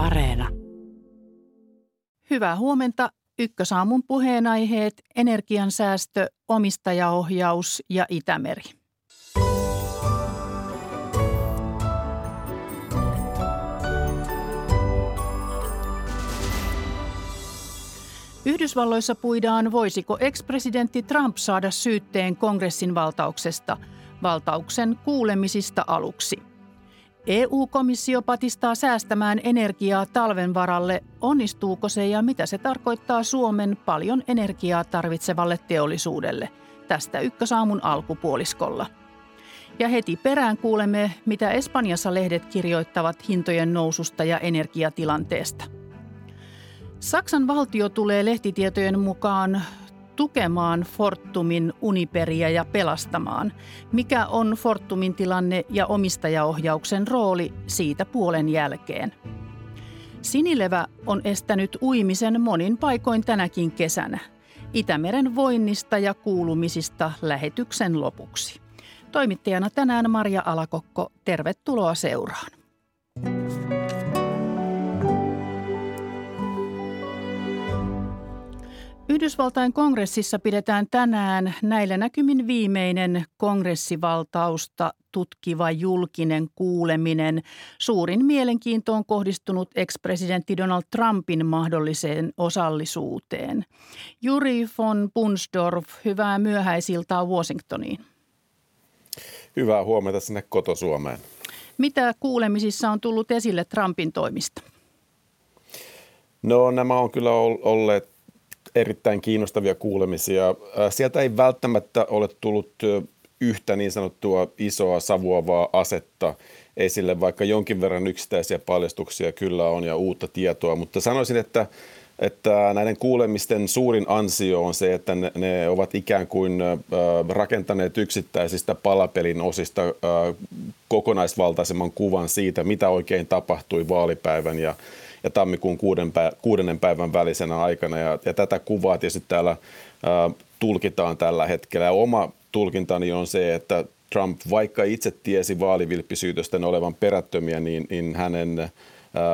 Areena. Hyvää huomenta. Ykkösaamun puheenaiheet, energiansäästö, omistajaohjaus ja Itämeri. Yhdysvalloissa puidaan, voisiko ex-presidentti Trump saada syytteen kongressin valtauksesta, valtauksen kuulemisista aluksi – EU-komissio patistaa säästämään energiaa talven varalle. Onnistuuko se ja mitä se tarkoittaa Suomen paljon energiaa tarvitsevalle teollisuudelle? Tästä ykkösaamun alkupuoliskolla. Ja heti perään kuulemme, mitä Espanjassa lehdet kirjoittavat hintojen noususta ja energiatilanteesta. Saksan valtio tulee lehtitietojen mukaan tukemaan Fortumin Uniperia ja pelastamaan. Mikä on Fortumin tilanne ja omistajaohjauksen rooli siitä puolen jälkeen? Sinilevä on estänyt uimisen monin paikoin tänäkin kesänä. Itämeren voinnista ja kuulumisista lähetyksen lopuksi. Toimittajana tänään Maria Alakokko, tervetuloa seuraan. Yhdysvaltain kongressissa pidetään tänään näillä näkymin viimeinen kongressivaltausta tutkiva julkinen kuuleminen. Suurin mielenkiinto on kohdistunut ex-presidentti Donald Trumpin mahdolliseen osallisuuteen. Juri von Bunsdorf, hyvää myöhäisiltaa Washingtoniin. Hyvää huomenta sinne koto-Suomeen. Mitä kuulemisissa on tullut esille Trumpin toimista? No nämä on kyllä olleet erittäin kiinnostavia kuulemisia. Sieltä ei välttämättä ole tullut yhtä niin sanottua isoa savuavaa asetta esille, vaikka jonkin verran yksittäisiä paljastuksia kyllä on ja uutta tietoa, mutta sanoisin, että että näiden kuulemisten suurin ansio on se, että ne, ne ovat ikään kuin äh, rakentaneet yksittäisistä palapelin osista äh, kokonaisvaltaisemman kuvan siitä, mitä oikein tapahtui vaalipäivän ja ja tammikuun kuuden pä- kuudennen päivän välisenä aikana. Ja, ja tätä kuvaa tietysti täällä ää, tulkitaan tällä hetkellä. Ja oma tulkintani on se, että Trump, vaikka itse tiesi vaalivilppisyytösten olevan perättömiä, niin, niin hänen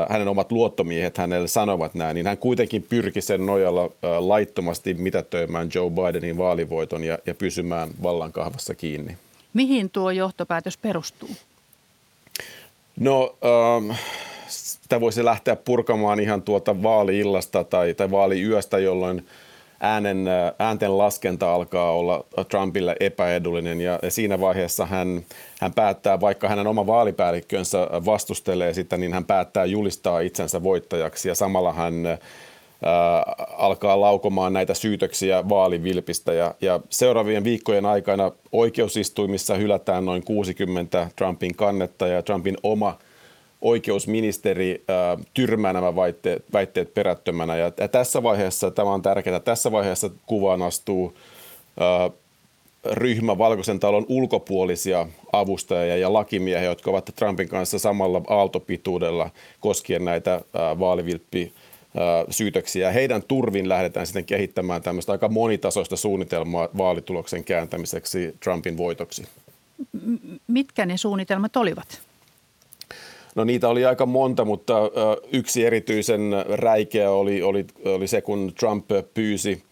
hänen omat luottomiehet hänelle sanovat näin, niin hän kuitenkin pyrki sen nojalla laittomasti mitätöimään Joe Bidenin vaalivoiton ja, ja pysymään vallankahvassa kiinni. Mihin tuo johtopäätös perustuu? No, ähm, sitä voisi lähteä purkamaan ihan tuota vaaliillasta tai, tai vaaliyöstä, jolloin äänen, äänten laskenta alkaa olla Trumpille epäedullinen. Ja, siinä vaiheessa hän, hän päättää, vaikka hänen oma vaalipäällikkönsä vastustelee sitä, niin hän päättää julistaa itsensä voittajaksi. Ja samalla hän ää, alkaa laukomaan näitä syytöksiä vaalivilpistä. Ja, ja seuraavien viikkojen aikana oikeusistuimissa hylätään noin 60 Trumpin kannetta ja Trumpin oma – oikeusministeri äh, tyrmää nämä väitteet, väitteet perättömänä. Ja, ja tässä vaiheessa, tämä on tärkeää, tässä vaiheessa kuvaan astuu äh, ryhmä Valkoisen talon ulkopuolisia avustajia ja lakimiehiä, jotka ovat Trumpin kanssa samalla aaltopituudella koskien näitä äh, vaalivilppi syytöksiä. Heidän turvin lähdetään sitten kehittämään tämmöistä aika monitasoista suunnitelmaa vaalituloksen kääntämiseksi Trumpin voitoksi. Mitkä ne suunnitelmat olivat? No niitä oli aika monta, mutta yksi erityisen räikeä oli, oli, oli se, kun Trump pyysi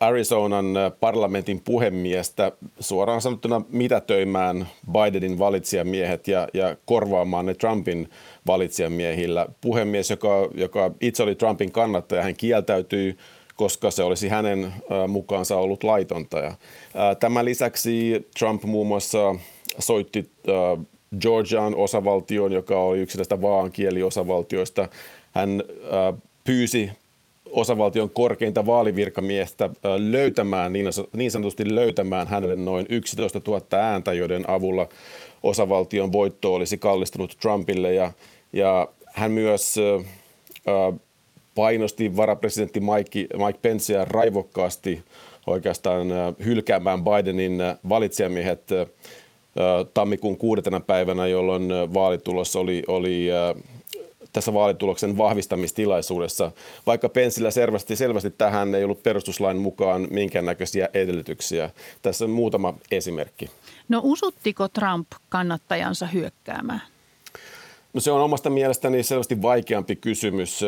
Arizonan parlamentin puhemiestä suoraan sanottuna mitätöimään Bidenin valitsijamiehet ja, ja korvaamaan ne Trumpin valitsijamiehillä. Puhemies, joka, joka itse oli Trumpin kannattaja, hän kieltäytyi koska se olisi hänen mukaansa ollut laitonta. Tämän lisäksi Trump muun muassa soitti Georgian osavaltioon, joka oli yksi näistä vaankieliosavaltioista. Hän äh, pyysi osavaltion korkeinta vaalivirkamiestä äh, löytämään, niin, niin sanotusti löytämään hänelle noin 11 000 ääntä, joiden avulla osavaltion voitto olisi kallistunut Trumpille. Ja, ja hän myös äh, painosti varapresidentti Mike, Mike Penceä raivokkaasti oikeastaan hylkäämään Bidenin valitsijamiehet tammikuun kuudetena päivänä, jolloin vaalitulos oli, oli tässä vaalituloksen vahvistamistilaisuudessa, vaikka Pensillä selvästi, selvästi tähän ei ollut perustuslain mukaan minkäännäköisiä edellytyksiä. Tässä on muutama esimerkki. No usuttiko Trump kannattajansa hyökkäämään? No se on omasta mielestäni selvästi vaikeampi kysymys.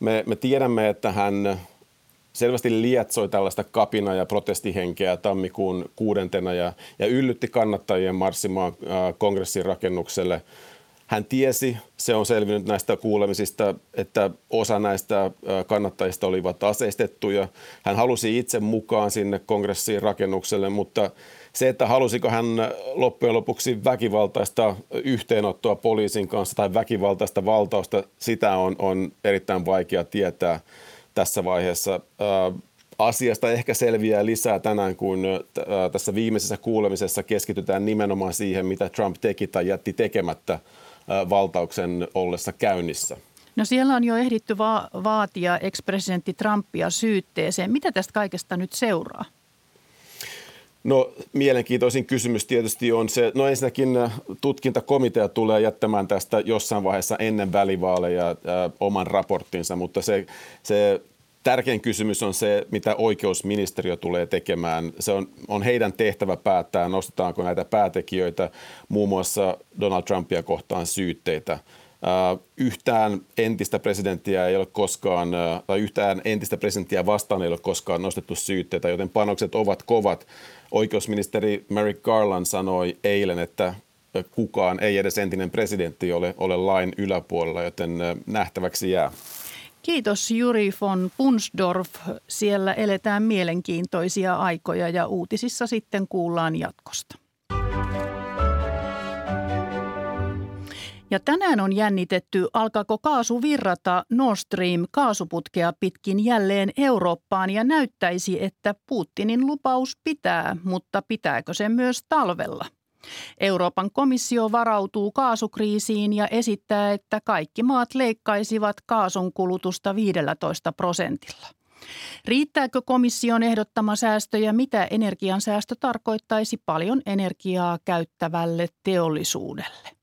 Me, me tiedämme, että hän selvästi lietsoi tällaista kapina- ja protestihenkeä tammikuun kuudentena ja, ja yllytti kannattajien marssimaan äh, kongressin rakennukselle. Hän tiesi, se on selvinnyt näistä kuulemisista, että osa näistä äh, kannattajista olivat aseistettuja. Hän halusi itse mukaan sinne kongressiin rakennukselle, mutta se, että halusiko hän loppujen lopuksi väkivaltaista yhteenottoa poliisin kanssa tai väkivaltaista valtausta, sitä on, on erittäin vaikea tietää tässä vaiheessa. Asiasta ehkä selviää lisää tänään, kun tässä viimeisessä kuulemisessa keskitytään nimenomaan siihen, mitä Trump teki tai jätti tekemättä valtauksen ollessa käynnissä. No siellä on jo ehditty va- vaatia ex-presidentti Trumpia syytteeseen. Mitä tästä kaikesta nyt seuraa? No mielenkiintoisin kysymys tietysti on se, no ensinnäkin tutkintakomitea tulee jättämään tästä jossain vaiheessa ennen välivaaleja ää, oman raporttinsa, mutta se, se tärkein kysymys on se, mitä oikeusministeriö tulee tekemään. Se on, on heidän tehtävä päättää, nostetaanko näitä päätekijöitä, muun muassa Donald Trumpia kohtaan syytteitä. Uh, yhtään entistä presidenttiä ei ole koskaan, uh, tai yhtään entistä presidenttiä vastaan ei ole koskaan nostettu syytteitä, joten panokset ovat kovat. Oikeusministeri Merrick Garland sanoi eilen, että kukaan, ei edes entinen presidentti, ole, ole lain yläpuolella, joten nähtäväksi jää. Kiitos Juri von Punsdorf. Siellä eletään mielenkiintoisia aikoja ja uutisissa sitten kuullaan jatkosta. Ja tänään on jännitetty, alkaako kaasu virrata Nord Stream kaasuputkea pitkin jälleen Eurooppaan ja näyttäisi, että Putinin lupaus pitää, mutta pitääkö se myös talvella? Euroopan komissio varautuu kaasukriisiin ja esittää, että kaikki maat leikkaisivat kaasun kulutusta 15 prosentilla. Riittääkö komission ehdottama säästö ja mitä energiansäästö tarkoittaisi paljon energiaa käyttävälle teollisuudelle?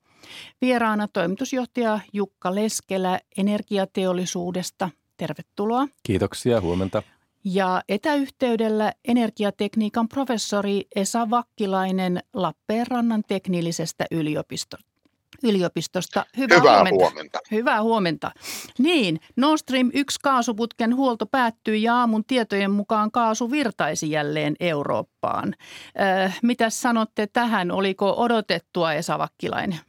Vieraana toimitusjohtaja Jukka Leskelä energiateollisuudesta. Tervetuloa. Kiitoksia, huomenta. Ja etäyhteydellä energiatekniikan professori Esa Vakkilainen Lappeenrannan teknillisestä yliopistosta yliopistosta. Hyvää, Hyvää huomenta. huomenta. Hyvää huomenta. Niin, Nord Stream 1 kaasuputken huolto päättyy ja aamun tietojen mukaan kaasu virtaisi jälleen Eurooppaan. Äh, mitä sanotte tähän? Oliko odotettua Esa Vakkilainen?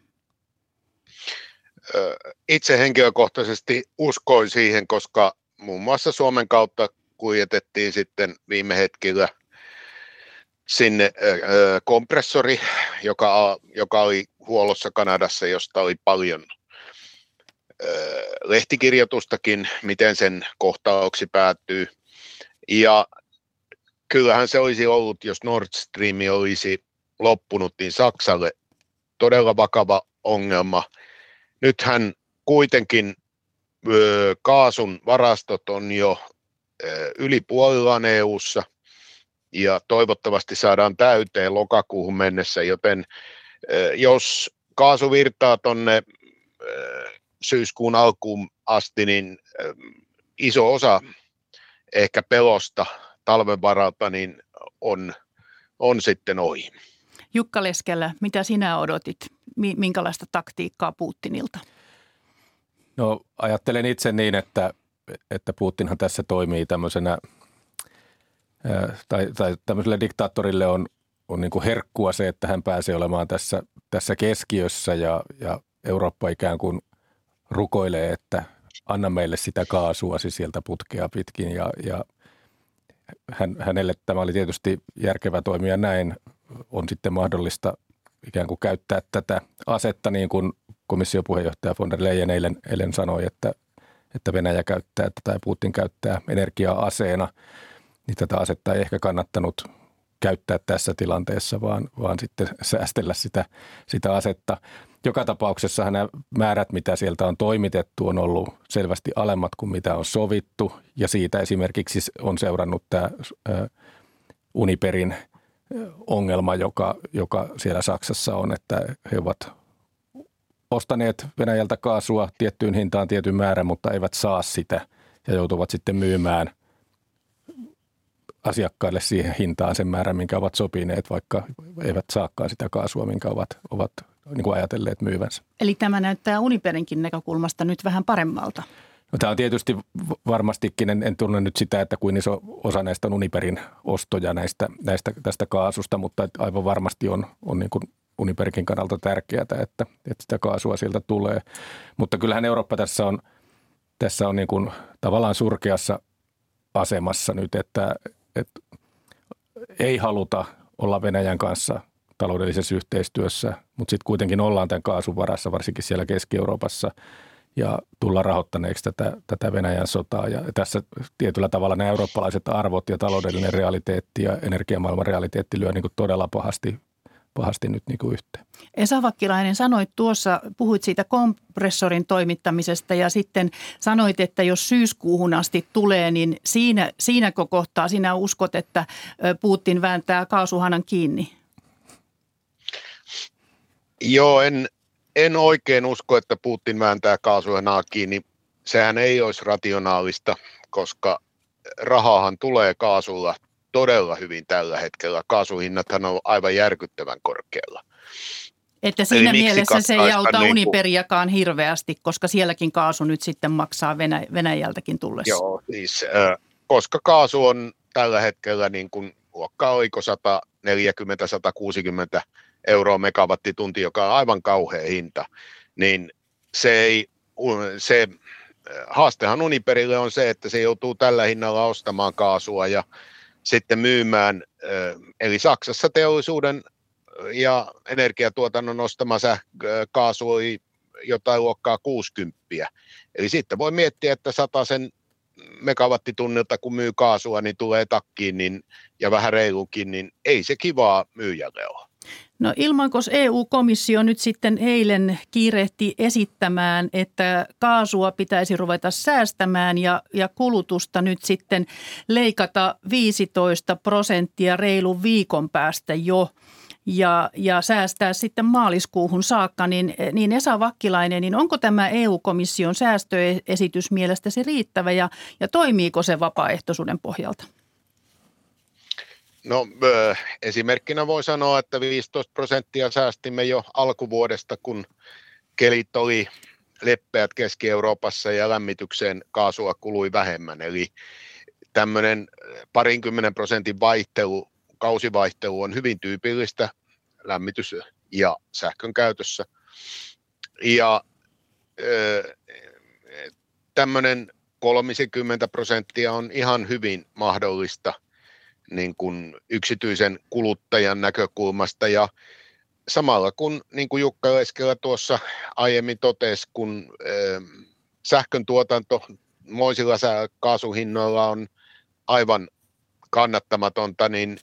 Itse henkilökohtaisesti uskoin siihen, koska muun muassa Suomen kautta kuljetettiin sitten viime hetkillä sinne kompressori, joka, joka oli huollossa Kanadassa, josta oli paljon lehtikirjoitustakin, miten sen kohtauksi päättyy. Ja kyllähän se olisi ollut, jos Nord Stream olisi loppunut, niin Saksalle todella vakava ongelma. Nythän kuitenkin kaasun varastot on jo yli puolillaan EU-ssa ja toivottavasti saadaan täyteen lokakuuhun mennessä, joten jos kaasu virtaa tuonne syyskuun alkuun asti, niin iso osa ehkä pelosta talven varalta niin on, on sitten ohi. Jukka Leskelä, mitä sinä odotit? Minkälaista taktiikkaa Putinilta? No ajattelen itse niin, että että Putinhan tässä toimii tämmöisenä, tai, tai tämmöiselle diktaattorille on, on niin kuin herkkua se, että hän pääsee olemaan tässä, tässä keskiössä ja, ja Eurooppa ikään kuin rukoilee, että anna meille sitä kaasua siis sieltä putkea pitkin ja, ja hän, hänelle tämä oli tietysti järkevä toimia näin. On sitten mahdollista ikään kuin käyttää tätä asetta niin kuin komission puheenjohtaja von der Leyen eilen, eilen sanoi, että että Venäjä käyttää tai Putin käyttää energiaa aseena, niin tätä asetta ei ehkä kannattanut käyttää tässä tilanteessa, vaan, vaan sitten säästellä sitä, sitä asetta. Joka tapauksessa nämä määrät, mitä sieltä on toimitettu, on ollut selvästi alemmat kuin mitä on sovittu. Ja siitä esimerkiksi on seurannut tämä Uniperin ongelma, joka, joka siellä Saksassa on, että he ovat ostaneet Venäjältä kaasua tiettyyn hintaan tietyn määrän, mutta eivät saa sitä ja joutuvat sitten myymään asiakkaille siihen hintaan sen määrän, minkä ovat sopineet, vaikka eivät saakaan sitä kaasua, minkä ovat, ovat niin kuin ajatelleet myyvänsä. Eli tämä näyttää Uniperinkin näkökulmasta nyt vähän paremmalta. No, tämä on tietysti varmastikin, en, en tunne nyt sitä, että kuin iso osa näistä on Uniperin ostoja näistä, näistä tästä kaasusta, mutta aivan varmasti on, on niin kuin Uniperkin kannalta tärkeää, että, että sitä kaasua sieltä tulee. Mutta kyllähän Eurooppa tässä on, tässä on niin kuin tavallaan surkeassa asemassa nyt, että, että ei haluta olla Venäjän kanssa taloudellisessa yhteistyössä, mutta sitten kuitenkin ollaan tämän kaasun varassa, varsinkin siellä Keski-Euroopassa – ja tulla rahoittaneeksi tätä, tätä Venäjän sotaa. Ja tässä tietyllä tavalla nämä eurooppalaiset arvot ja taloudellinen realiteetti ja energiamaailman realiteetti lyö niin kuin todella pahasti, pahasti nyt niin kuin yhteen. Esa Vakkilainen, sanoit tuossa, puhuit siitä kompressorin toimittamisesta ja sitten sanoit, että jos syyskuuhun asti tulee, niin siinä, siinä kohtaa sinä uskot, että Putin vääntää kaasuhanan kiinni. Joo, en, en oikein usko, että Putin vääntää kaasua kiinni. Sehän ei olisi rationaalista, koska rahahan tulee kaasulla todella hyvin tällä hetkellä. Kaasuhinnathan on aivan järkyttävän korkealla. Että siinä Eli mielessä se ei auta niin Uniperiakaan hirveästi, koska sielläkin kaasu nyt sitten maksaa Venä- Venäjältäkin tullessa. Joo, siis, äh, koska kaasu on tällä hetkellä niin kuin luokkaa oiko 140-160 euroa megawattitunti, joka on aivan kauhea hinta, niin se ei, se haastehan Uniperille on se, että se joutuu tällä hinnalla ostamaan kaasua ja sitten myymään, eli Saksassa teollisuuden ja energiatuotannon ostama kaasu oli jotain luokkaa 60. Eli sitten voi miettiä, että sen megawattitunnilta kun myy kaasua, niin tulee takkiin niin, ja vähän reilukin, niin ei se kivaa myyjälle ole. No Ilmankos EU-komissio nyt sitten eilen kiirehti esittämään, että kaasua pitäisi ruveta säästämään ja, ja kulutusta nyt sitten leikata 15 prosenttia reilun viikon päästä jo ja, ja säästää sitten maaliskuuhun saakka, niin, niin Esa Vakkilainen, niin onko tämä EU-komission säästöesitys mielestäsi riittävä ja, ja toimiiko se vapaaehtoisuuden pohjalta? No esimerkkinä voi sanoa, että 15 prosenttia säästimme jo alkuvuodesta, kun kelit oli leppeät Keski-Euroopassa ja lämmitykseen kaasua kului vähemmän. Eli tämmöinen parinkymmenen prosentin vaihtelu, kausivaihtelu on hyvin tyypillistä lämmitys- ja sähkön käytössä. Ja tämmöinen 30 prosenttia on ihan hyvin mahdollista – niin kuin yksityisen kuluttajan näkökulmasta. Ja samalla kun niin kuin Jukka Leskelä tuossa aiemmin totesi, kun äh, sähkön tuotanto moisilla kaasuhinnoilla on aivan kannattamatonta, niin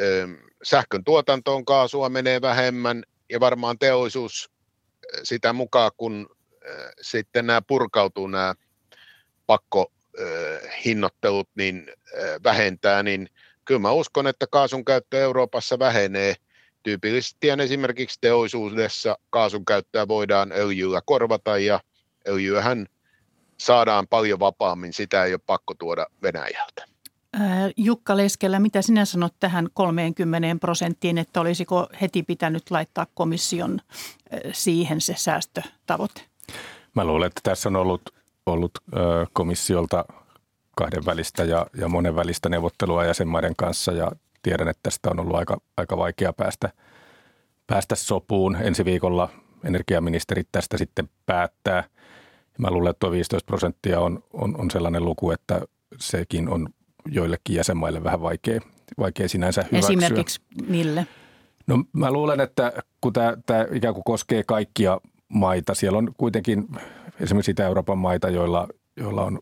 äh, sähkön tuotantoon kaasua menee vähemmän ja varmaan teollisuus sitä mukaan, kun äh, sitten nämä purkautuu nämä pakko hinnoittelut niin vähentää, niin kyllä mä uskon, että kaasun käyttö Euroopassa vähenee. Tyypillisesti esimerkiksi teollisuudessa kaasun käyttöä voidaan öljyllä korvata ja öljyähän saadaan paljon vapaammin, sitä ei ole pakko tuoda Venäjältä. Jukka Leskelä, mitä sinä sanot tähän 30 prosenttiin, että olisiko heti pitänyt laittaa komission siihen se säästötavoite? Mä luulen, että tässä on ollut, ollut komissiolta kahdenvälistä ja, ja monenvälistä neuvottelua jäsenmaiden kanssa ja tiedän, että tästä on ollut aika, aika vaikea päästä, päästä sopuun. Ensi viikolla energiaministerit tästä sitten päättää. Mä luulen, että tuo 15 prosenttia on, on, on sellainen luku, että sekin on joillekin jäsenmaille vähän vaikea, vaikea sinänsä hyväksyä. Esimerkiksi mille? No mä luulen, että kun tämä, tämä ikään kuin koskee kaikkia maita, siellä on kuitenkin esimerkiksi Itä-Euroopan maita, joilla, joilla on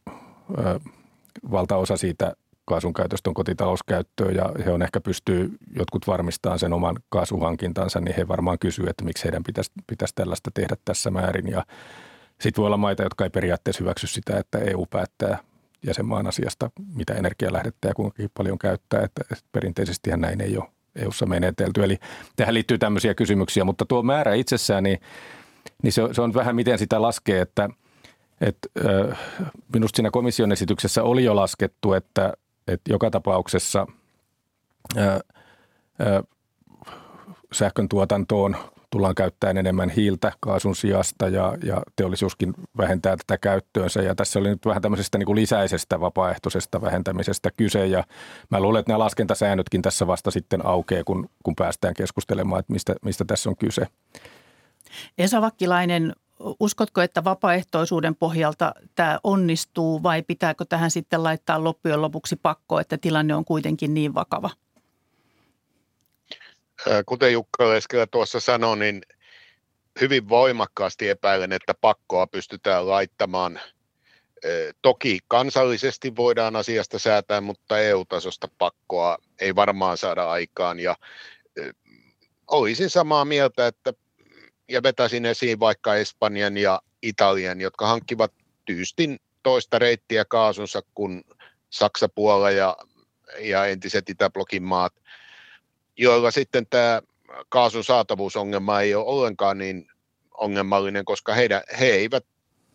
valtaosa siitä kaasun käytöstä on kotitalouskäyttöön ja he on ehkä pystyy jotkut varmistamaan sen oman kaasuhankintansa, niin he varmaan kysyy, että miksi heidän pitäisi, pitäisi tällaista tehdä tässä määrin. Ja sitten voi olla maita, jotka ei periaatteessa hyväksy sitä, että EU päättää jäsenmaan asiasta, mitä energialähdettä ja kuinka paljon käyttää. Että perinteisesti näin ei ole EU-ssa menetelty. Eli tähän liittyy tämmöisiä kysymyksiä, mutta tuo määrä itsessään, niin, niin se, se on vähän miten sitä laskee, että – et, äh, minusta siinä komission esityksessä oli jo laskettu, että, että joka tapauksessa äh, äh, sähkön tuotantoon tullaan käyttämään enemmän hiiltä kaasun sijasta ja, ja teollisuuskin vähentää tätä käyttöönsä. Ja tässä oli nyt vähän tämmöisestä niin kuin lisäisestä vapaaehtoisesta vähentämisestä kyse ja mä luulen, että nämä laskentasäännötkin tässä vasta sitten aukeaa, kun, kun päästään keskustelemaan, että mistä, mistä tässä on kyse. Esa Vakkilainen, uskotko, että vapaaehtoisuuden pohjalta tämä onnistuu vai pitääkö tähän sitten laittaa loppujen lopuksi pakko, että tilanne on kuitenkin niin vakava? Kuten Jukka Leskelä tuossa sanoi, niin hyvin voimakkaasti epäilen, että pakkoa pystytään laittamaan. Toki kansallisesti voidaan asiasta säätää, mutta EU-tasosta pakkoa ei varmaan saada aikaan. Ja olisin samaa mieltä, että ja vetäisin esiin vaikka Espanjan ja Italian, jotka hankkivat tyystin toista reittiä kaasunsa kuin Saksa, Puola ja, ja entiset Itäblokin maat, joilla sitten tämä kaasun saatavuusongelma ei ole ollenkaan niin ongelmallinen, koska heidän, he eivät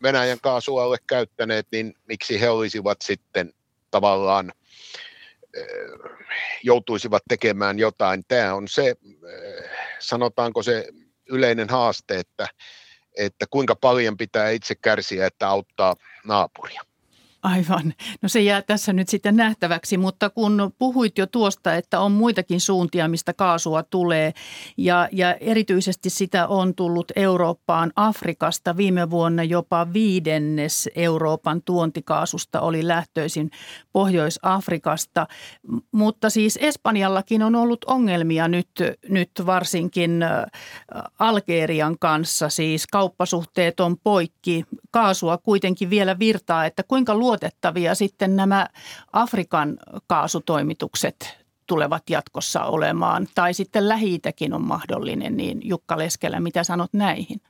Venäjän kaasua ole käyttäneet, niin miksi he olisivat sitten tavallaan joutuisivat tekemään jotain. Tämä on se, sanotaanko se yleinen haaste, että, että kuinka paljon pitää itse kärsiä, että auttaa naapuria. Aivan. No se jää tässä nyt sitten nähtäväksi, mutta kun puhuit jo tuosta, että on muitakin suuntia, mistä kaasua tulee ja, ja erityisesti sitä on tullut Eurooppaan Afrikasta. Viime vuonna jopa viidennes Euroopan tuontikaasusta oli lähtöisin Pohjois-Afrikasta, mutta siis Espanjallakin on ollut ongelmia nyt, nyt varsinkin Algerian kanssa, siis kauppasuhteet on poikki. Kaasua kuitenkin vielä virtaa, että kuinka luo luotettavia sitten nämä Afrikan kaasutoimitukset tulevat jatkossa olemaan, tai sitten lähi on mahdollinen, niin Jukka Leskelä, mitä sanot näihin?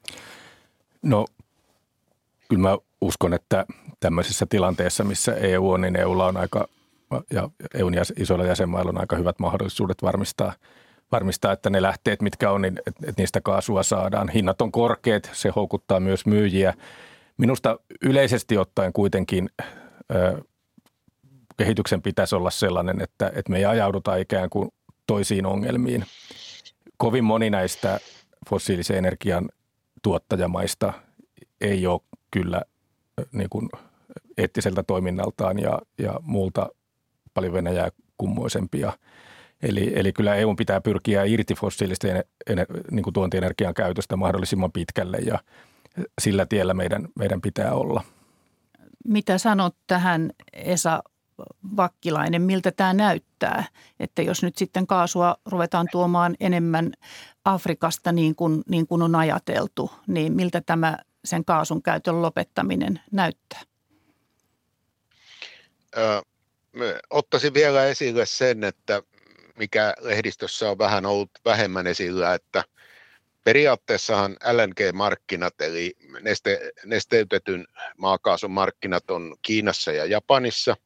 No kyllä mä uskon, että tämmöisessä tilanteessa, missä EU on, niin EUlla on aika, ja EUn isoilla jäsenmailla on aika hyvät mahdollisuudet varmistaa, varmistaa, että ne lähteet, mitkä on, niin että niistä kaasua saadaan. Hinnat on korkeat, se houkuttaa myös myyjiä. Minusta yleisesti ottaen kuitenkin ö, kehityksen pitäisi olla sellainen, että, että me ei ajauduta ikään kuin toisiin ongelmiin. Kovin moni näistä fossiilisen energian tuottajamaista ei ole kyllä niin kuin eettiseltä toiminnaltaan ja, ja muulta paljon Venäjää kummoisempia. Eli, eli kyllä EU pitää pyrkiä irti fossiilisten niin kuin tuontienergian käytöstä mahdollisimman pitkälle ja sillä tiellä meidän, meidän pitää olla. Mitä sanot tähän Esa Vakkilainen, miltä tämä näyttää, että jos nyt sitten kaasua ruvetaan tuomaan enemmän Afrikasta niin kuin, niin kuin on ajateltu, niin miltä tämä sen kaasun käytön lopettaminen näyttää? Ö, ottaisin vielä esille sen, että mikä lehdistössä on vähän ollut vähemmän esillä, että – periaatteessahan LNG-markkinat eli neste, nesteytetyn maakaasun markkinat on Kiinassa ja Japanissa.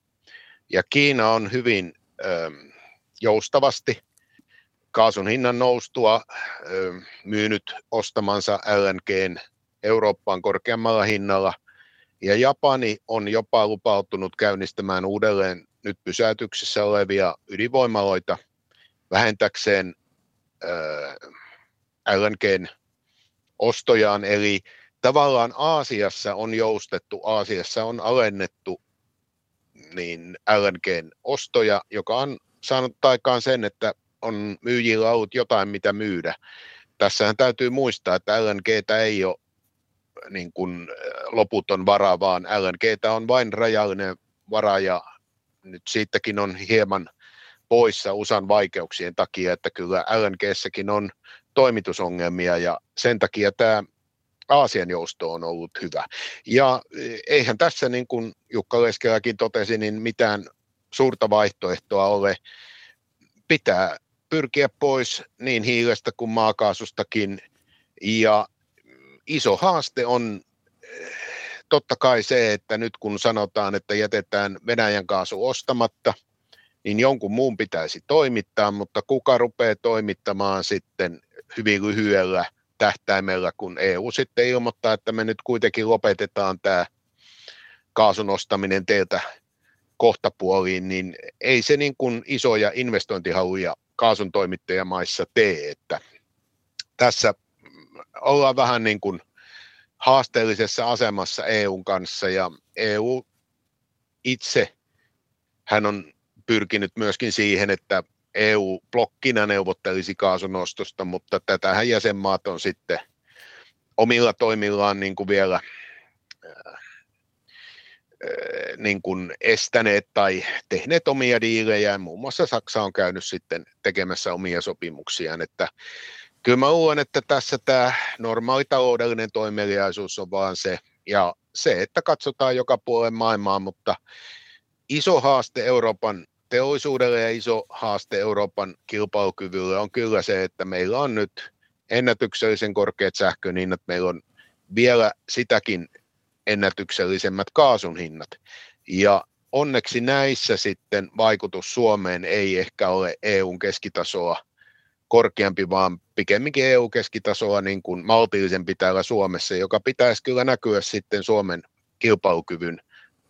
Ja Kiina on hyvin ö, joustavasti kaasun hinnan noustua ö, myynyt ostamansa LNGn Eurooppaan korkeammalla hinnalla. Ja Japani on jopa lupautunut käynnistämään uudelleen nyt pysäytyksissä olevia ydinvoimaloita vähentäkseen ö, LNGn ostojaan, eli tavallaan Aasiassa on joustettu, Aasiassa on alennettu niin LNGn ostoja, joka on saanut aikaan sen, että on myyjillä ollut jotain, mitä myydä. Tässähän täytyy muistaa, että LNGtä ei ole niin kuin loputon vara, vaan LNGtä on vain rajallinen vara ja nyt siitäkin on hieman poissa USAn vaikeuksien takia, että kyllä LNGssäkin on toimitusongelmia ja sen takia tämä Aasian jousto on ollut hyvä. Ja eh, eihän tässä, niin kuin Jukka Leskeläkin totesi, niin mitään suurta vaihtoehtoa ole. Pitää pyrkiä pois niin hiilestä kuin maakaasustakin. Ja iso haaste on eh, totta kai se, että nyt kun sanotaan, että jätetään Venäjän kaasu ostamatta, niin jonkun muun pitäisi toimittaa, mutta kuka rupeaa toimittamaan sitten hyvin lyhyellä tähtäimellä, kun EU sitten ilmoittaa, että me nyt kuitenkin lopetetaan tämä kaasun ostaminen teiltä kohtapuoliin, niin ei se niin kuin isoja investointihaluja kaasun toimittajamaissa tee, että tässä ollaan vähän niin kuin haasteellisessa asemassa EUn kanssa ja EU itse hän on pyrkinyt myöskin siihen, että EU-blokkina neuvottelisi kaasunostosta, mutta tätähän jäsenmaat on sitten omilla toimillaan niin kuin vielä niin kuin estäneet tai tehneet omia diilejä. Muun muassa Saksa on käynyt sitten tekemässä omia sopimuksiaan, että kyllä mä luulen, että tässä tämä normaali taloudellinen toimeliaisuus on vaan se, ja se, että katsotaan joka puolen maailmaa, mutta iso haaste Euroopan teollisuudelle ja iso haaste Euroopan kilpailukyvylle on kyllä se, että meillä on nyt ennätyksellisen korkeat sähkön hinnat, meillä on vielä sitäkin ennätyksellisemmät kaasun hinnat. Ja onneksi näissä sitten vaikutus Suomeen ei ehkä ole EUn keskitasoa korkeampi, vaan pikemminkin EU-keskitasoa niin kuin maltillisempi täällä Suomessa, joka pitäisi kyllä näkyä sitten Suomen kilpailukyvyn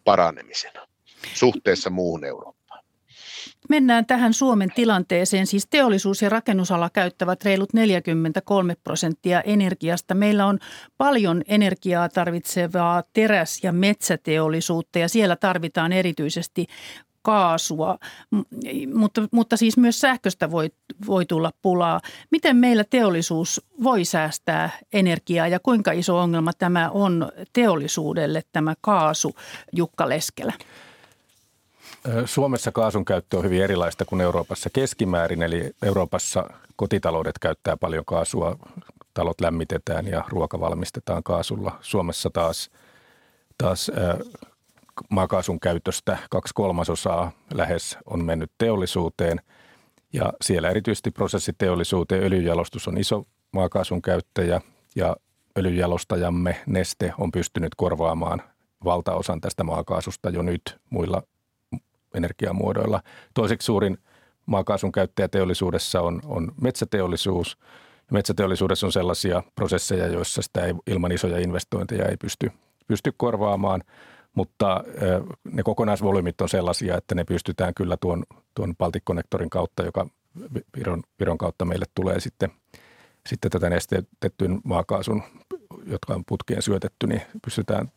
paranemisena suhteessa muuhun Eurooppaan. Mennään tähän Suomen tilanteeseen. Siis teollisuus ja rakennusala käyttävät reilut 43 prosenttia energiasta. Meillä on paljon energiaa tarvitsevaa teräs- ja metsäteollisuutta ja siellä tarvitaan erityisesti kaasua, mutta, mutta siis myös sähköstä voi, voi tulla pulaa. Miten meillä teollisuus voi säästää energiaa ja kuinka iso ongelma tämä on teollisuudelle tämä kaasu, Jukka Leskelä? Suomessa kaasun käyttö on hyvin erilaista kuin Euroopassa keskimäärin, eli Euroopassa kotitaloudet käyttää paljon kaasua, talot lämmitetään ja ruoka valmistetaan kaasulla. Suomessa taas, taas maakaasun käytöstä kaksi kolmasosaa lähes on mennyt teollisuuteen ja siellä erityisesti prosessiteollisuuteen öljyjalostus on iso maakaasun käyttäjä ja öljyjalostajamme Neste on pystynyt korvaamaan valtaosan tästä maakaasusta jo nyt muilla energiamuodoilla. Toiseksi suurin maakaasun käyttäjä teollisuudessa on, on metsäteollisuus. Metsäteollisuudessa on sellaisia prosesseja, joissa sitä ei, ilman isoja investointeja ei pysty, pysty korvaamaan, mutta ne kokonaisvolyymit on sellaisia, että ne pystytään kyllä tuon, tuon Baltic kautta, joka Viron, Viron kautta meille tulee sitten, sitten tätä nestetettyyn maakaasun, jotka on putkeen syötetty, niin pystytään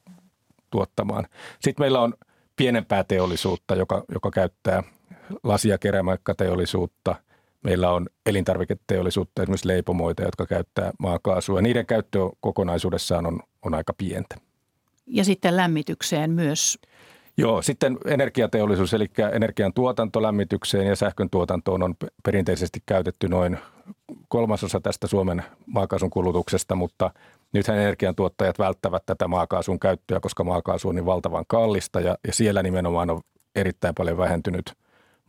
tuottamaan. Sitten meillä on – pienempää teollisuutta, joka, joka käyttää lasi- ja kerämäkkäteollisuutta. Meillä on elintarviketeollisuutta, esimerkiksi leipomoita, jotka käyttää maakaasua. Niiden käyttö kokonaisuudessaan on, on aika pientä. Ja sitten lämmitykseen myös. Joo, sitten energiateollisuus, eli energian tuotanto lämmitykseen ja sähkön tuotantoon on perinteisesti käytetty noin kolmasosa tästä Suomen maakaasun kulutuksesta, mutta nythän energiantuottajat välttävät tätä maakaasun käyttöä, koska maakaasu on niin valtavan kallista ja, ja siellä nimenomaan on erittäin paljon vähentynyt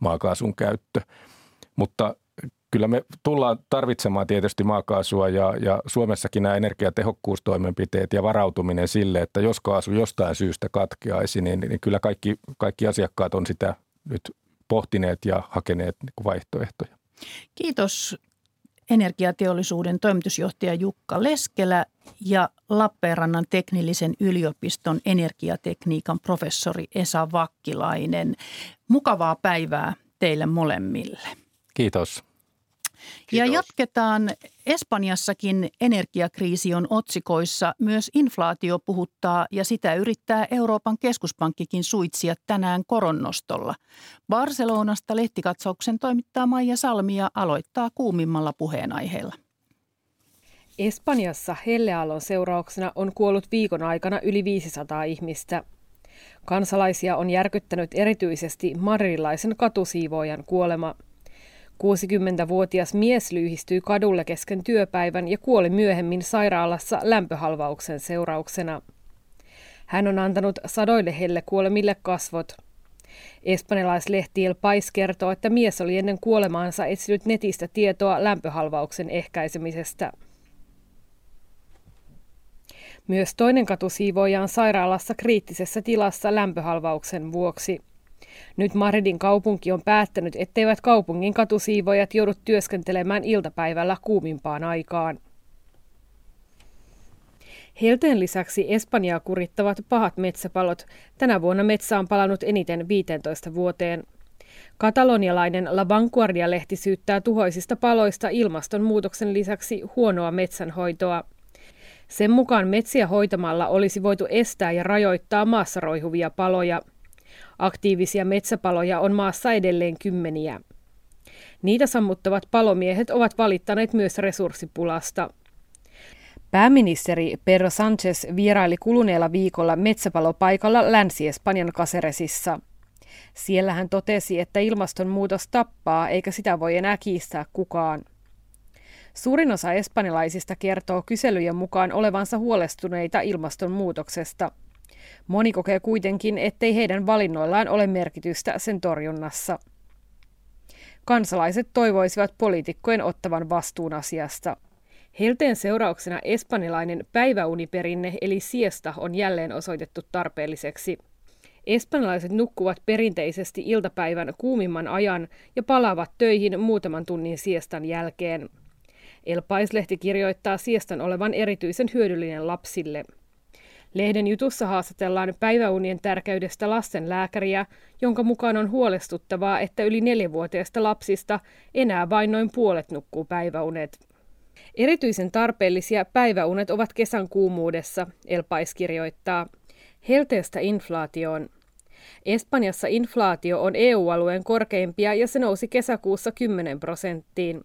maakaasun käyttö. Mutta kyllä me tullaan tarvitsemaan tietysti maakaasua ja, ja Suomessakin nämä energiatehokkuustoimenpiteet ja varautuminen sille, että jos kaasu jostain syystä katkeaisi, niin, niin kyllä kaikki, kaikki asiakkaat on sitä nyt pohtineet ja hakeneet niin vaihtoehtoja. Kiitos energiateollisuuden toimitusjohtaja Jukka Leskelä ja Lappeenrannan teknillisen yliopiston energiatekniikan professori Esa Vakkilainen. Mukavaa päivää teille molemmille. Kiitos. Ja jatketaan. Espanjassakin energiakriisi on otsikoissa. Myös inflaatio puhuttaa ja sitä yrittää Euroopan keskuspankkikin suitsia tänään koronnostolla. Barcelonasta lehtikatsauksen toimittaa Maija Salmi ja aloittaa kuumimmalla puheenaiheella. Espanjassa hellealon seurauksena on kuollut viikon aikana yli 500 ihmistä. Kansalaisia on järkyttänyt erityisesti madrilaisen katusiivoojan kuolema – 60-vuotias mies lyhistyi kadulle kesken työpäivän ja kuoli myöhemmin sairaalassa lämpöhalvauksen seurauksena. Hän on antanut sadoille helle kuolemille kasvot. Espanjalaislehti El Pais kertoo, että mies oli ennen kuolemaansa etsinyt netistä tietoa lämpöhalvauksen ehkäisemisestä. Myös toinen katusiivooja on sairaalassa kriittisessä tilassa lämpöhalvauksen vuoksi. Nyt Madridin kaupunki on päättänyt, etteivät kaupungin katusiivojat joudu työskentelemään iltapäivällä kuumimpaan aikaan. Helteen lisäksi Espanjaa kurittavat pahat metsäpalot. Tänä vuonna metsä on palannut eniten 15 vuoteen. Katalonialainen La Vanguardia-lehti syyttää tuhoisista paloista ilmastonmuutoksen lisäksi huonoa metsänhoitoa. Sen mukaan metsiä hoitamalla olisi voitu estää ja rajoittaa maassa roihuvia paloja. Aktiivisia metsäpaloja on maassa edelleen kymmeniä. Niitä sammuttavat palomiehet ovat valittaneet myös resurssipulasta. Pääministeri Pedro Sanchez vieraili kuluneella viikolla metsäpalopaikalla Länsi-Espanjan Caseresissa. Siellä hän totesi, että ilmastonmuutos tappaa eikä sitä voi enää kiistää kukaan. Suurin osa espanjalaisista kertoo kyselyjen mukaan olevansa huolestuneita ilmastonmuutoksesta. Moni kokee kuitenkin, ettei heidän valinnoillaan ole merkitystä sen torjunnassa. Kansalaiset toivoisivat poliitikkojen ottavan vastuun asiasta. Helteen seurauksena espanjalainen päiväuniperinne eli siesta on jälleen osoitettu tarpeelliseksi. Espanjalaiset nukkuvat perinteisesti iltapäivän kuumimman ajan ja palaavat töihin muutaman tunnin siestan jälkeen. El Pais-lehti kirjoittaa siestan olevan erityisen hyödyllinen lapsille. Lehden jutussa haastatellaan päiväunien tärkeydestä lasten lääkäriä, jonka mukaan on huolestuttavaa, että yli neljävuotiaista lapsista enää vain noin puolet nukkuu päiväunet. Erityisen tarpeellisia päiväunet ovat kesän kuumuudessa, Elpais kirjoittaa. Helteestä inflaatioon. Espanjassa inflaatio on EU-alueen korkeimpia ja se nousi kesäkuussa 10 prosenttiin.